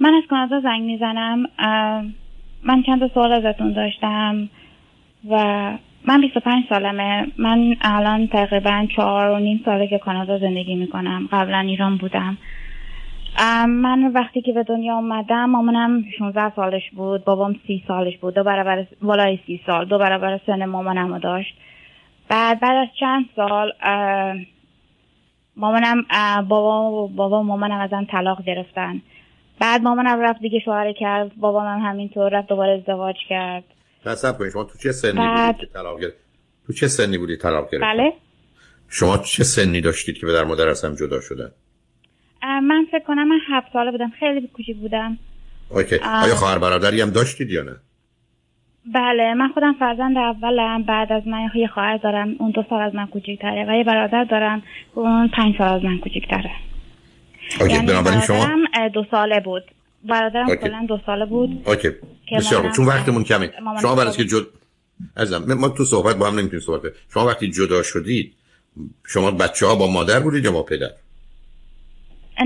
من از کانادا زنگ می‌زنم من چند تا سوال ازتون داشتم و من 25 سالمه. من الان تقریبا چهار و نیم ساله که کانادا زندگی می‌کنم. قبلا ایران بودم. من وقتی که به دنیا اومدم مامانم 16 سالش بود بابام 30 سالش بود. دو برابر بالای 30 سال دو برابر سن مامانم داشت. بعد بعد از چند سال مامانم بابا بابا مامانم ازم طلاق گرفتن. بعد مامانم رفت دیگه شوهر کرد بابام هم همینطور رفت دوباره ازدواج کرد. تصب کنید شما تو چه سنی بعد... بودید طلاق گرفت؟ تو چه سنی بودی طلاق گرفت بله. شما چه سنی داشتید که به در مادر از هم جدا شدن؟ من فکر کنم من هفت ساله بودم خیلی کوچیک بودم. اوکی. آیا خواهر برادری هم داشتید یا نه؟ بله من خودم فرزند اولم بعد از من یه خواهر دارم اون دو سال از من کوچیک‌تره و یه برادر دارم اون پنج سال از من کوچیک‌تره. اوکی یعنی بنابراین شما دو ساله بود. برادرم کلا دو ساله بود اوکی بسیار چون وقتمون کمه. شما از که جد ازم ما تو صحبت با هم نمی‌تونیم صحبت کنیم. شما وقتی جدا شدید شما بچه ها با مادر بودید یا با پدر؟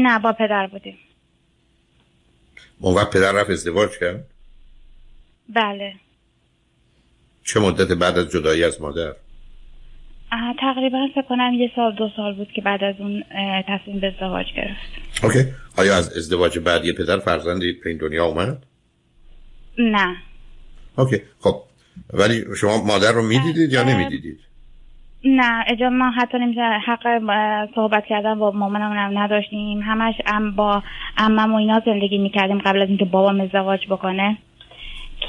نه با پدر بودیم. اون وقت پدر رفت ازدواج کرد؟ بله. چه مدت بعد از جدایی از مادر؟ تقریبا فکر کنم یه سال دو سال بود که بعد از اون تصمیم به ازدواج گرفت. Okay. آیا از ازدواج بعدی پدر فرزندی به این دنیا اومد؟ نه. Okay. خب. ولی شما مادر رو می‌دیدید یا نمی‌دیدید؟ نه. اصلا ما حتی نمیشه حق صحبت کردن با مامانم هم نداشتیم. همش ام با عمه‌م و اینا زندگی می‌کردیم قبل از اینکه بابام ازدواج بکنه.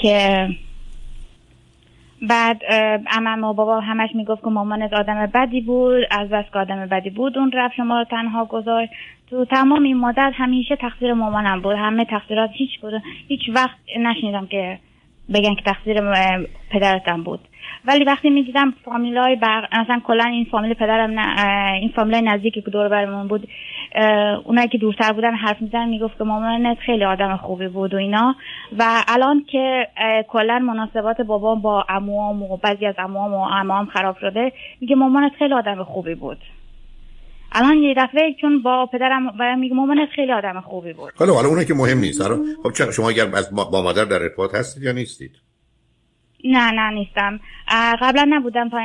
که بعد امم و بابا همش می‌گفت که مامانت آدم بدی بود از بس که آدم بدی بود اون رفت شما رو تنها گذاشت. تو تمام این مدت همیشه تقصیر مامانم بود. همه تقصیرات هیچ بود هیچ وقت نشنیدم که بگن که تقصیر پدرتم بود. ولی وقتی می‌دیدم فامیل های بر... مثلا کلا این فامیل پدرم نه... این فامیل نزدیکی که دور برمون بود اونایی که دورتر بودن حرف میزن می‌گفت که مامانت خیلی آدم خوبی بود و اینا. و الان که کلا مناسبات بابام با عموام و بعضی از عموام و عمام خراب شده میگه مامانت خیلی آدم خوبی بود. الان یه دفعه چون با پدرم و میگه مامانت خیلی آدم خوبی بود. حالا حالا اونه که مهم نیست. خب چرا شما اگر از با مادر در ارتباط هستید یا نیستید؟ نه نه نیستم. قبلا نبودم تا,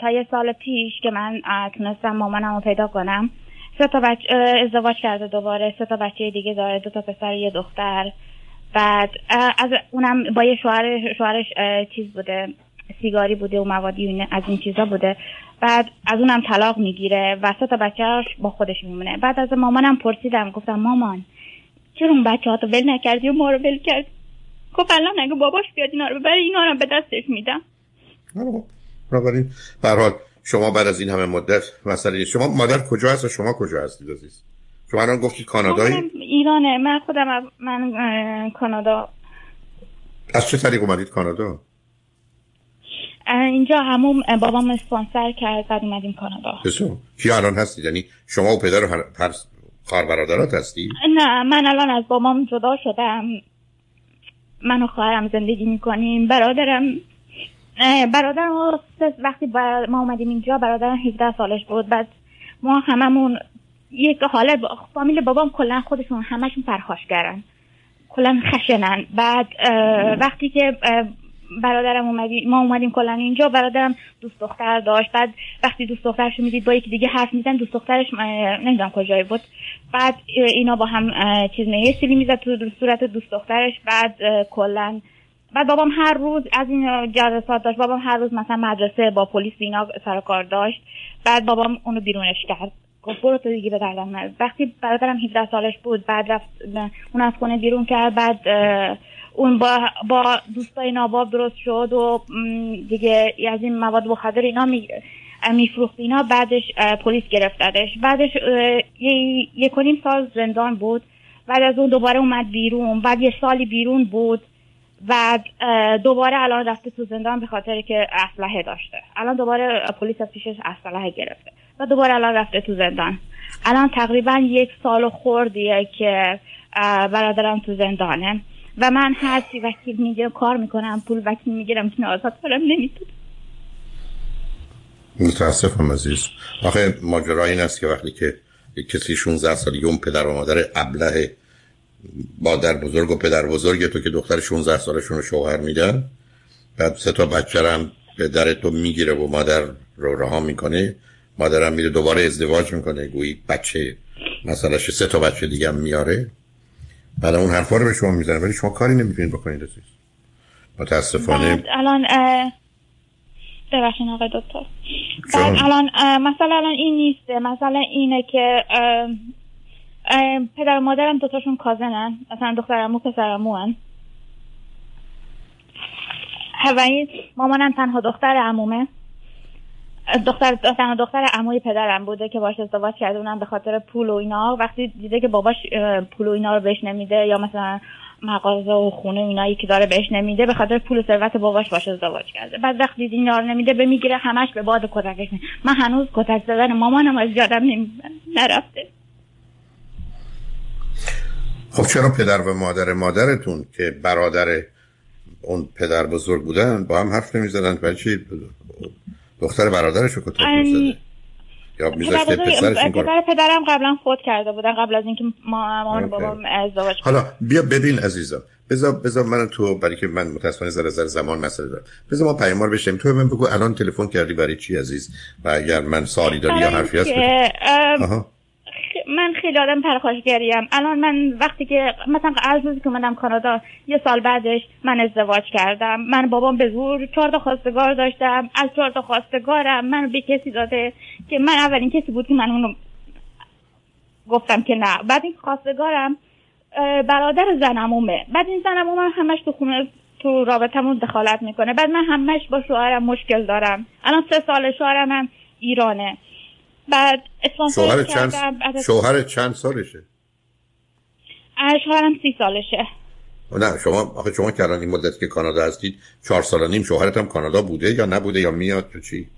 تا یه سال پیش که من تونستم مامانم رو پیدا کنم. سه تا بچه ازدواج کرده دوباره. سه تا بچه دیگه داره دو تا پسر یه دختر. بعد از اونم با یه شوهر شوهرش چیز بوده. سیگاری بوده و موادی از این چیزا بوده. بعد از اونم طلاق می‌گیره و سه تا بچه‌اش با خودش میمونه. بعد از مامانم پرسیدم گفتم مامان چرا اون بچه ها تو ول نکردی و ما رو ول کردی؟ گفت الان اگه باباش بیاد اینا رو ببره اینا رو به دستش میدم. بنابراین برحال شما بعد از این همه مدت مسئله شما مادر کجا هست و شما کجا هستید عزیز؟ شما الان گفتید کانادایی؟ ایرانه. من خودم من کانادا. از چه طریق اومدید کانادا؟ اینجا همون بابام اسپانسر کرد بعد اومدیم کانادا. بسو کی الان هستید یعنی شما و پدر و هر خواهر برادرات هستی؟ نه من الان از بابام جدا شدم. من و خواهرم زندگی می‌کنیم. برادرم برادرم وقتی ما اومدیم اینجا برادرم 17 سالش بود. بعد ما هممون یک حاله فامیل بابام کلا خودشون همشون پرخاش کردن کلا خشنن. بعد وقتی که برادرم اومدی ما اومدیم کلا اینجا برادرم دوست دختر داشت. بعد وقتی دوست دخترش می‌دید با یکی دیگه حرف میزن دوست دخترش نمی‌دونم کجایی بود. بعد اینا با هم چیز نه سیلی می‌زد تو صورت دوست دخترش. بعد کلا بعد بابام هر روز از این جلسات داشت. بابام هر روز مثلا مدرسه با پلیس اینا سر کار داشت. بعد بابام اونو بیرونش کرد. گفت برو تو دیگه به وقتی برادرم 17 سالش بود بعد رفت اون از خونه بیرون کرد. بعد اون با با دوستای ناباب درست شد و دیگه از این مواد مخدر اینا می میفروخت اینا بعدش پلیس گرفتدش بعدش یک سال زندان بود. بعد از اون دوباره اومد بیرون. بعد یه سالی بیرون بود. بعد دوباره الان رفته تو زندان به خاطر که اسلحه داشته. الان دوباره پلیس از پیشش اسلحه گرفته و دوباره الان رفته تو زندان. الان تقریبا یک سال خوردیه که برادرم تو زندانه. و من هرچی وکیل می‌گیرم کار می‌کنم پول وکیل می‌گیرم که آزاد کنم نمی‌تونم متاسفم عزیز. آخه ماجرا این است که وقتی که کسی 16 سالی اون پدر و مادر ابله مادر بزرگ و پدر بزرگ تو که دختر 16 سالشون رو شوهر میدن بعد سه تا بچه هم پدر تو می‌گیره و مادر رو رها می‌کنه مادرم میره دوباره ازدواج می‌کنه. گویی بچه مثلا سه تا بچه دیگه میاره. بعد اون حرفا رو به شما می‌زنه ولی شما کاری نمی‌تونید بکنید عزیز متاسفانه. الان ببخشید آقای دکتر. بعد الان مثلا الان این نیسته مثلا اینه که پدر و مادرم دوتاشون کازنن مثلا دخترمو پسرمو هن. و این مامانم تنها دختر عمومه. دختر تنها دختر عموی پدرم بوده که باش ازدواج کرده اونم به خاطر پول و اینا. وقتی دیده که باباش پول و اینا رو بهش نمیده یا مثلا مغازه و خونه اینایی که داره بهش نمیده به خاطر پول و ثروت باباش باش ازدواج کرده. بعد وقتی اینا رو نمیده به می‌گیره همش به باد کتکش من هنوز کتک زدن مامانم از یادم نرفته. خب چرا پدر و مادر مادرتون که برادر اون پدر بزرگ بودن با هم حرف نمی‌زدن؟ برای چی؟ دختر برادرش رو کتک می‌زده یا میذاشته پسرش پدر پدرم قبلا فوت کرده بودن قبل از اینکه مامان بابام ازدواج حالا بیا ببین عزیزم. بذار بذار من تو برای که من متاسفانه زر زر زمان مسئله دارم. بذار ما پیاموار بشیم تو من بگو الان تلفن کردی برای چی عزیز؟ و اگر من سوالی داری یا حرفی هست من خیلی آدم پرخاشگریم. الان من وقتی که مثلا از که اومدم کانادا یه سال بعدش من ازدواج کردم. من بابام به زور چهار تا خواستگار داشتم. از چهار تا خواستگارم من به کسی داده که من اولین کسی بود که من اونو گفتم که نه. بعد این خواستگارم برادر زنمومه. بعد این زنمومه همش تو خونه تو رابطمون دخالت می‌کنه. بعد من همش با شوهرم مشکل دارم. الان سه سال شوهرم هم ایرانه. بعد شوهر چند شوهر چند سالشه؟ شوهرم سی سالشه. نه شما آخه شما که این مدت که کانادا هستید چهار سال نیم شوهرت هم کانادا بوده یا نبوده یا میاد تو چی؟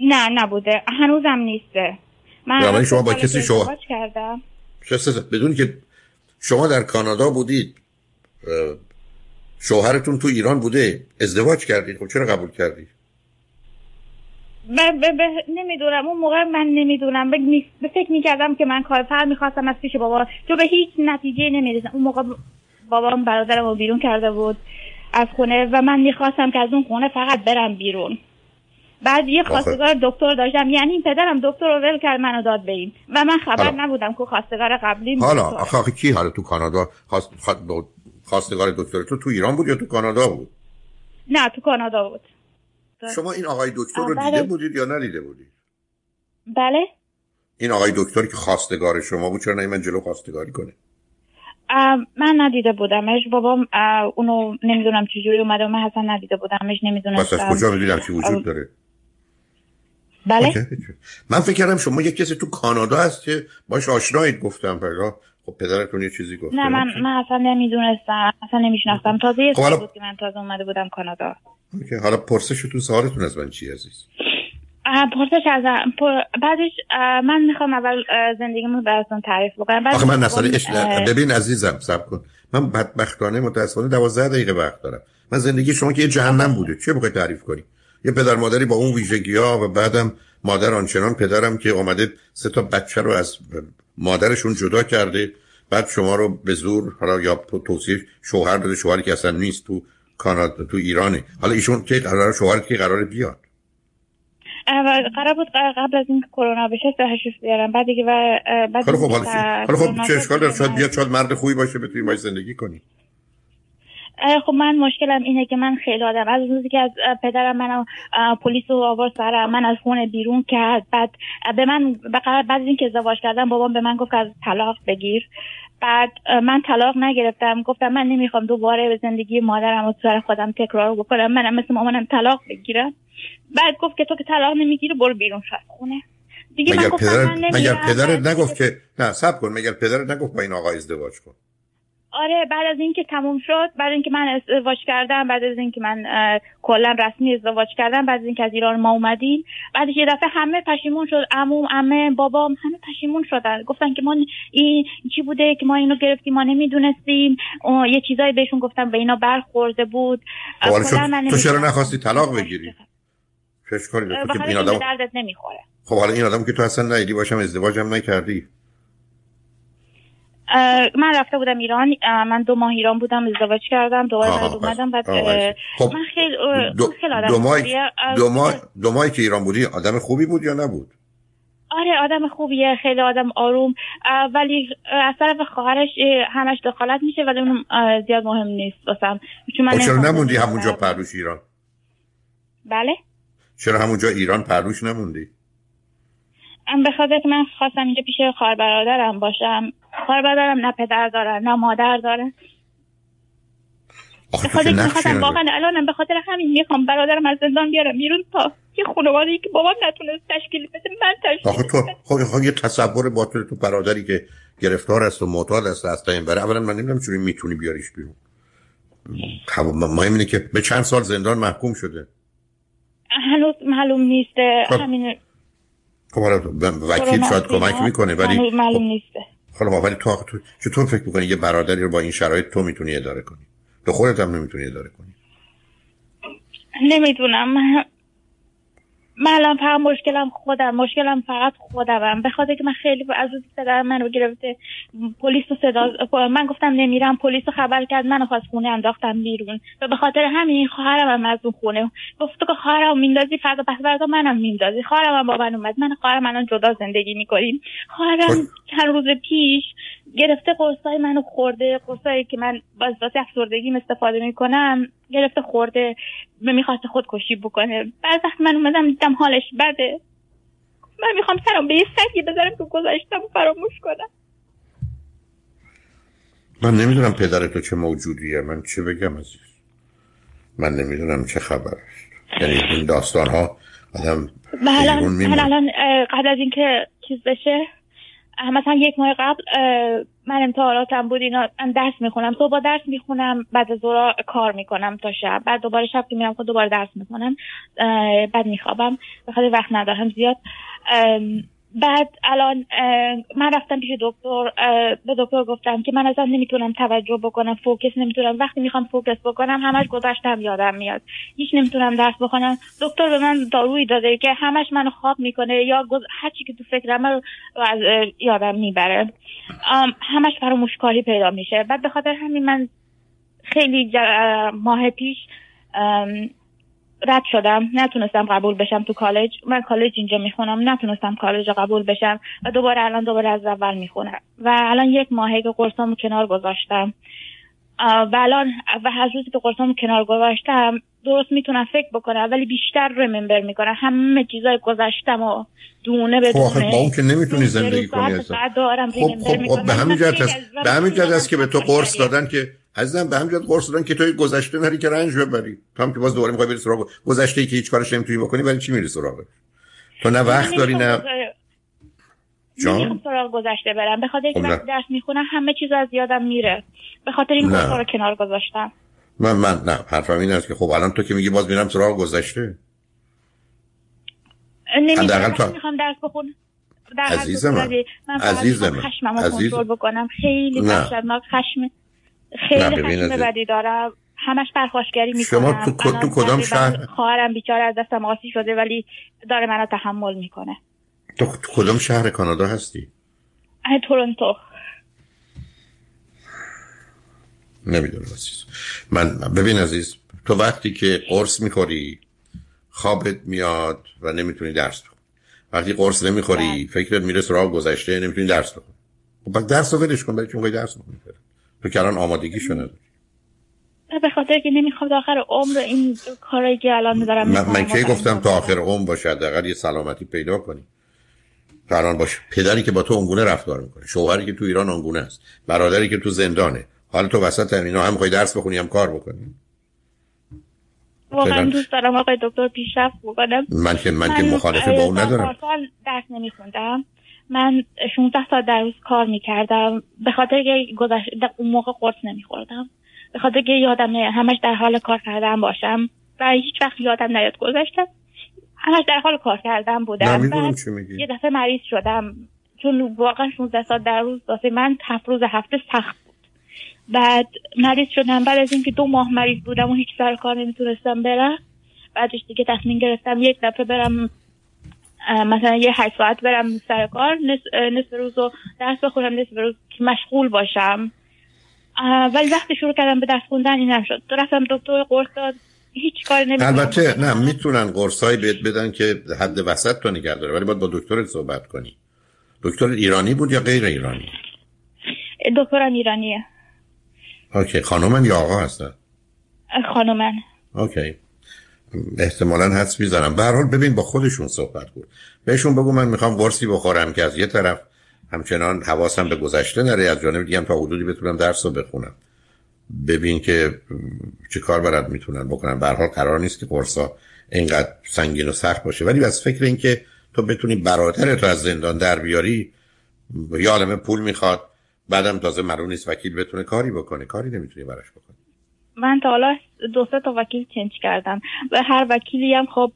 نه نبوده. هنوزم نیسته. من شما با کسی شوهر کردم. بدون که شما در کانادا بودید شوهرتون تو ایران بوده ازدواج کردید. خب چرا قبول کردید؟ نمی‌دونم. اون موقع من نمی‌دونم. به فکر می‌کردم که من کارتر می‌خواستم از پیش بابا. چون به هیچ نتیجه نمی‌رسم اون موقع بابام برادرم رو بیرون کرده بود از خونه و من می‌خواستم که از اون خونه فقط برم بیرون. بعد یه خواستگار دکتر داشتم. یعنی پدرم دکتر رو ول کرد منو داد به این. و من خبر نبودم که خواستگار قبلی حالا آخه کی حالا تو کانادا خواستگار دکتر تو تو ایران بود یا تو کانادا بود؟ نه تو کانادا بود. شما این آقای دکتر رو بله. دیده بودید یا ندیده بودید؟ بله. این آقای دکتری که خواستگار شما بود چرا من جلو خواستگاری کنه؟ من ندیده بودمش. بابام اونو نمی‌دونم چجوری اومده من حسن ندیده بودمش. نمی‌دونستم از کجا می‌دونم که وجود داره؟ بله. من فکر کردم شما یک کسی تو کانادا هست که باش آشنایید گفتم بگاه خب پدرتون یه چیزی گفت نه من من اصلا نمی‌دونستم اصلا نمیشناختم. تازه یه خب بود که من تازه اومده بودم کانادا. حالا پرسش تو سوالتون از من چی عزیز؟ پرسش از بعدش من می‌خوام اول زندگیمو براتون تعریف بکنم. بعد آخه من اش... ببین عزیزم سب کن. من بدبختانه متاسفانه دوازده دقیقه وقت دارم. من زندگی شما که یه جهنم بوده چه بخوای تعریف کنی؟ یه پدر مادری با اون ویژگی ها و بعدم مادر آنچنان پدرم که اومده سه تا بچه رو از مادرشون جدا کرده. بعد شما رو به زور حالا یا توصیف شوهر داده شوهری که اصلا نیست تو کانادا تو ایرانه. حالا ایشون که قرار شوهرت که قرار بیاد؟ قرار بود قبل از اینکه کرونا بشه تشریف بیارم بعد دیگه و بعد خب حالا خب چه اشکال داره؟ شاید بیاد شاید مرد خوبی باشه بتونی باش زندگی کنی خب من مشکلم اینه که من خیلی آدم. از روزی که از پدرم منو پلیس رو آورد سرم من از خونه بیرون کرد. بعد به من بعد از اینکه ازدواج کردم بابام به من گفت از طلاق بگیر. بعد من طلاق نگرفتم. گفتم من نمی‌خوام دوباره به زندگی مادرم و سر خودم تکرار بکنم. منم مثل مامانم طلاق بگیرم. بعد گفت که تو که طلاق نمی‌گیری برو بیرون شد خونه. دیگه مگر پدرت مگر پدرت نگفت که نه سب کن. مگر پدرت نگفت با این آقا ازدواج کن. آره بعد از اینکه تموم شد بعد اینکه من ازدواج کردم بعد از اینکه من کلا رسمی ازدواج کردم بعد از اینکه از ایران ما اومدیم. بعدش یه دفعه همه پشیمون شد عموم عمه بابام همه پشیمون شدن. گفتن که ما این چی بوده که ما اینو گرفتیم ما نمی‌دونستیم. یه چیزایی بهشون گفتم به اینا برخورده بود. خب تو چرا نخواستی طلاق بگیری؟ چش کاری تو که این آدم دردت نمی‌خوره. خب حالا این آدم که تو اصلا نیدی باشم ازدواجم نکردی. من رفته بودم ایران من دو ماه ایران بودم ازدواج کردم دوباره بعد اومدم بعد خب من خیلی دو, دو, ماه دو, ماه دو ماهی که ایران بودی آدم خوبی بود یا نبود؟ آره آدم خوبیه خیلی آدم آروم ولی از طرف خواهرش همش دخالت میشه ولی اون زیاد مهم نیست واسم. چون من خب چرا نموندی همونجا پروش ایران؟ بله؟ چرا همونجا ایران پروش نموندی؟ به خاطر که من خواستم اینجا پیش خواهر برادرم باشم. خواهر برادرم نه پدر دارن نه مادر دارن. به خاطر می‌خواستم واقعا الانم به خاطر همین می‌خوام برادرم از زندان بیارم بیرون تا یه خانواده که بابام نتونست تشکیل بده من تشکیل آخه تو خب خب یه تصور باطل تو برادری که گرفتار است و معتاد است از این برای اولا من نمی‌دونم چوری می‌تونی بیاریش بیرون. خب، مهم اینه که به چند سال زندان محکوم شده. هنوز معلوم نیست خب. همین خب حالا وکیل شاید کمک می‌کنه ولی معلوم خب، نیسته حالا ولی تو چطور فکر می‌کنی یه برادری رو با این شرایط تو می‌تونی اداره کنی؟ تو خودت هم نمی‌تونی اداره کنی؟ نمی‌دونم. من الان فقط مشکلم خودم مشکلم فقط خودمم. به خاطر که من خیلی از روز پدرم منو گرفته پلیس صدا من گفتم نمیرم پلیس رو خبر کرد منو خواست خونه انداختم بیرون. و به خاطر همین خواهرم هم از اون خونه گفت که خواهرم میندازی فردا پس فردا منم میندازی. خواهرم هم با من اومد. من خواهرم الان جدا زندگی می‌کنیم. خواهرم خب. چند روز پیش گرفته قرصای منو خورده. قرصایی که من باز واسه افسردگی استفاده می‌کنم. گرفته خورده می‌خواست خودکشی بکنه. بعد وقت من اومدم دیدم حالش بده. من می‌خوام سرم به یه سگی بذارم که گذاشتم فراموش کنم. من نمی‌دونم پدر تو چه موجودیه. من چه بگم عزیز؟ من نمی‌دونم چه خبر یعنی این داستان ها آدم من الان قبل از اینکه چیز بشه مثلا یک ماه قبل من امتحاناتم بود اینا درس می‌خونم. تو با درس می‌خونم بعد از کار می‌کنم تا شب. بعد دوباره شب که میرم خود دوباره درس می‌کنم بعد میخوابم. بخاطر وقت ندارم زیاد. بعد الان من رفتم پیش دکتر به دکتر گفتم که من ازم نمی‌تونم توجه بکنم فوکس نمی‌تونم. وقتی می‌خوام فوکس بکنم همش گذشتم یادم میاد. هیچ نمی‌تونم درس بخونم. دکتر به من دارویی داده که همش منو خواب می‌کنه یا گز... هرچی که تو فکرم رو از یادم می‌بره. همش فراموشکاری پیدا میشه. بعد به خاطر همین من خیلی ماه پیش رد شدم. نتونستم قبول بشم تو کالج. من کالج اینجا می‌خونم. نتونستم کالج قبول بشم. و دوباره الان دوباره از اول می‌خونم. و الان یک ماهه که قرصامو کنار گذاشتم. و الان و هر روزی که قرصامو کنار گذاشتم درست می‌تونم فکر بکنم ولی بیشتر رممبر می‌کنم. همه چیزای گذاشتم و دونه به خب دونه. با اون که نمی‌تونی زندگی کنی خب خب, خب به همین جهت است به همین جهت است که به تو قرص دادن که عزیزم به همین جهت قرص دادن که توی گذشته نری که رنج ببری. تو هم که باز دوباره می‌خوای بری سراغ گذشته ای که هیچ کارش نمی‌تونی بکنی ولی چی میری سراغش تو نه وقت داری نه جان؟ سراغ گذشته برم. به خاطر اینکه درس می‌خونم همه چیز از یادم میره. به خاطر این رو کنار گذاشتم. من من نه حرفم این است که خب الان تو که میگی باز میرم سراغ گذشته. نمی‌دونم تو... می‌خوام درس بخونم عزیز من. عزیز من. خشممو کنترل بکنم. خیلی وحشتناک خشم خیلی خشم بدی دارم. همش پرخاشگری می‌کنم. شما تو, تو کدام شهر؟ خواهرم بیچاره از دستم آسی شده ولی داره منو تحمل می‌کنه. تو, تو کدام شهر کانادا هستی؟ تورنتو. نمی‌دونم عزیز. من ببین عزیز تو وقتی که قرص می‌خوری خوابت میاد و نمی‌تونی درس بخونی. وقتی قرص نمی‌خوری بله. فکرت میره سراغ گذشته نمی‌تونی درس بخونی. خب درس رو ولش کن برای چون درس بخونی؟ تو که الان آمادگیشو نداری به خاطر که نمی‌خوام تا آخر عمر این کاری که الان دارم من, من کی گفتم تا آخر عمر باشه حداقل یه سلامتی پیدا کنی. الان باشه. پدری که با تو اونگونه رفتار می‌کنه شوهری که تو ایران اونگونه است برادری که تو زندانه. حالا تو وسط اینا هم می‌خوای درس بخونی هم کار بکنی. واقعا دوست دارم آقای دکتر پیشرفت بکنم من که من, که مخالفه با اون ندارم. درس نمیخوندم. من 16 سال در روز کار می‌کردم. به خاطر که گذشت اون موقع قرص نمیخوردم. به خاطر که یادم همش در حال کار کردن باشم. و هیچ وقت یادم نیاد گذاشتم همش در حال کار کردن بودم. یه دفعه مریض شدم. چون واقعا 16 سال در روز واسه من هفت روز هفته سخت بعد مریض شدم. بعد از اینکه دو ماه مریض بودم و هیچ سر کار نمی‌تونستم برم. بعدش دیگه تصمیم گرفتم یک دفعه برم مثلا یه هشت ساعت برم سر کار نصف روز رو درس بخونم نصف روز که مشغول باشم. ولی وقتی شروع کردم به درس خوندن این نشد تو رفتم دکتر قرص داد. هیچ کاری نمی‌کنم البته نه می‌تونن قرصایی بهت بدن که حد وسط تو نگه داره ولی باید با دکترت صحبت کنی. دکتر ایرانی بود یا غیر ایرانی؟ دکترم ایرانیه. اوکی خانومن یا آقا هستن؟ خانومن. اوکی. احتمالا حدس می‌زنم. به حال ببین با خودشون صحبت کن. بهشون بگو من می‌خوام قرصی بخورم که از یه طرف همچنان حواسم به گذشته نره از جانب دیگه تا حدودی بتونم درس رو بخونم. ببین که چه کار برات می‌تونن بکنن. به حال قرار نیست که قرصا اینقدر سنگین و سخت باشه. ولی از فکر این که تو بتونی برادر تو از زندان در بیاری یا عالم پول می‌خواد بعدم تازه مرون نیست وکیل بتونه کاری بکنه. کاری نمی‌تونی براش بکنه من تا حالا دو سه تا وکیل چنج کردم و هر وکیلی هم خب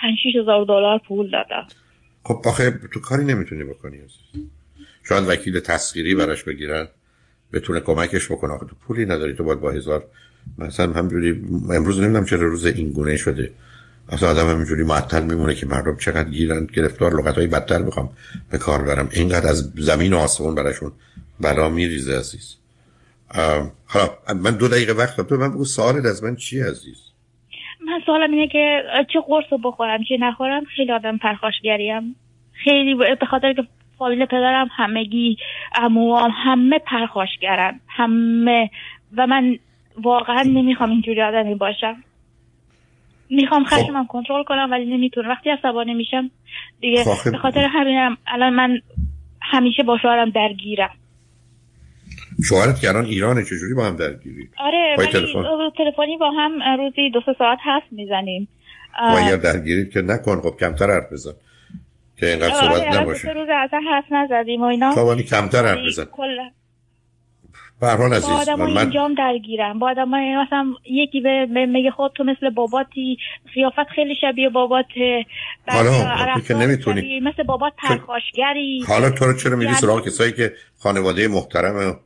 5 هزار دلار پول دادم. خب آخه تو کاری نمی‌تونی بکنی شاید وکیل تسخیری براش بگیرن بتونه کمکش بکنه. آخه تو پولی نداری تو باید با هزار مثلا همجوری امروز نمی‌دونم چرا روز این گونه شده. اصلا آدم همینجوری معطل میمونه که مردم چقدر گیرن گرفتار لغت های بدتر می‌خوام به کار برم. اینقدر از زمین و آسمون براشون بلا میریزه عزیز. حالا من دو دقیقه وقت دارم. من بگو سوالت از من چی عزیز؟ من سوالم اینه که چه قرص رو بخورم چه نخورم؟ خیلی آدم پرخاشگریم. خیلی به خاطر که فامیل پدرم همگی اموام همه پرخاشگرن. همه. و من واقعا نمی‌خوام اینجوری آدمی باشم. می‌خوام خب. خشمم کنترل کنم ولی نمی‌تونم. وقتی عصبانی میشم دیگه خب، به خاطر همینم الان من همیشه با شوهرم درگیرم. شوهرت که الان ایرانه چجوری با هم درگیری؟ آره ولی تلفنی با هم روزی دو سه ساعت هست می‌زنیم. و اگر درگیرید که نکن خب کمتر حرف بزن. که اینقدر آره، صحبت آره نباشه. روز اصلا حرف نزدیم و اینا. خب کمتر حرف بزن. به حال عزیز با آدم من... اینجام درگیرم. با آدم مثلا یکی به میگه خود تو مثل باباتی خیافت خیلی شبیه باباته. حالا که نمی‌تونی. مثل بابات پرخاشگری حالا تو رو چرا میری سراغ کسایی که خانواده محترم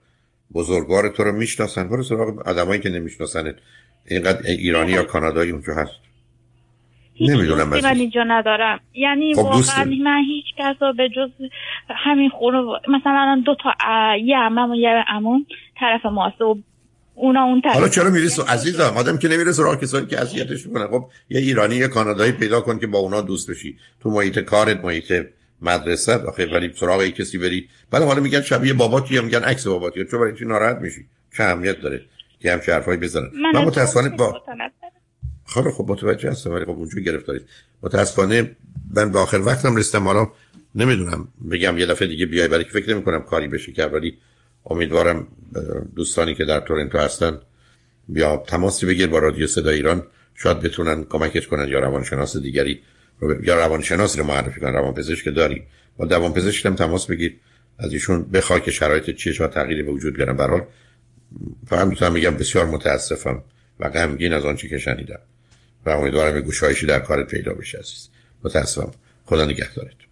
بزرگوار تو رو می‌شناسن. برو سراغ آدمایی که نمی‌شناسن اینقدر ایرانی یا کانادایی اونجا هست. نمی‌دونم من اینجا ندارم. یعنی خب واقعا من هیچ کس به جز همین خونه مثلا دو تا یه عمم و یه عموم طرف ماست و اونا اون طرف حالا چرا میری عزیزم آدم که نمیره سراغ کسانی که اذیتش می‌کنه. خب یه ایرانی یه کانادایی پیدا کن که با اونا دوست بشی. تو محیط کارت محیط مدرسه آخه ولی سراغ کسی بری. بعد حالا میگن شبیه باباتی یا میگن عکس باباتی چون برای چی ناراحت میشی؟ چه اهمیت داره که هم حرفایی بزنن؟ من, متاسفانه با خب خب متوجه هستم ولی خب اونجوری گرفتارید. متاسفانه من به آخر وقتم رسیدم حالا نمی‌دونم بگم یه دفعه دیگه بیای برای که فکر نمی کنم کاری بشه که ولی امیدوارم دوستانی که در تورنتو هستن بیا تماسی بگیر با رادیو صدا ایران. شاید بتونن کمکش کنن یا روانشناس دیگری یا روانشناس رو معرفی کنن روانپزشک داری. با روانپزشک هم تماس بگیر. از ایشون بخوای که شرایط چیه شاید تغییری به وجود بیارن. به حال می‌تونم میگم بسیار متاسفم و غمگین از آنچه که شنیدم. و امیدوارم گوشایشی در کارت پیدا بشه عزیز. متاسفم. خدا نگهدارت.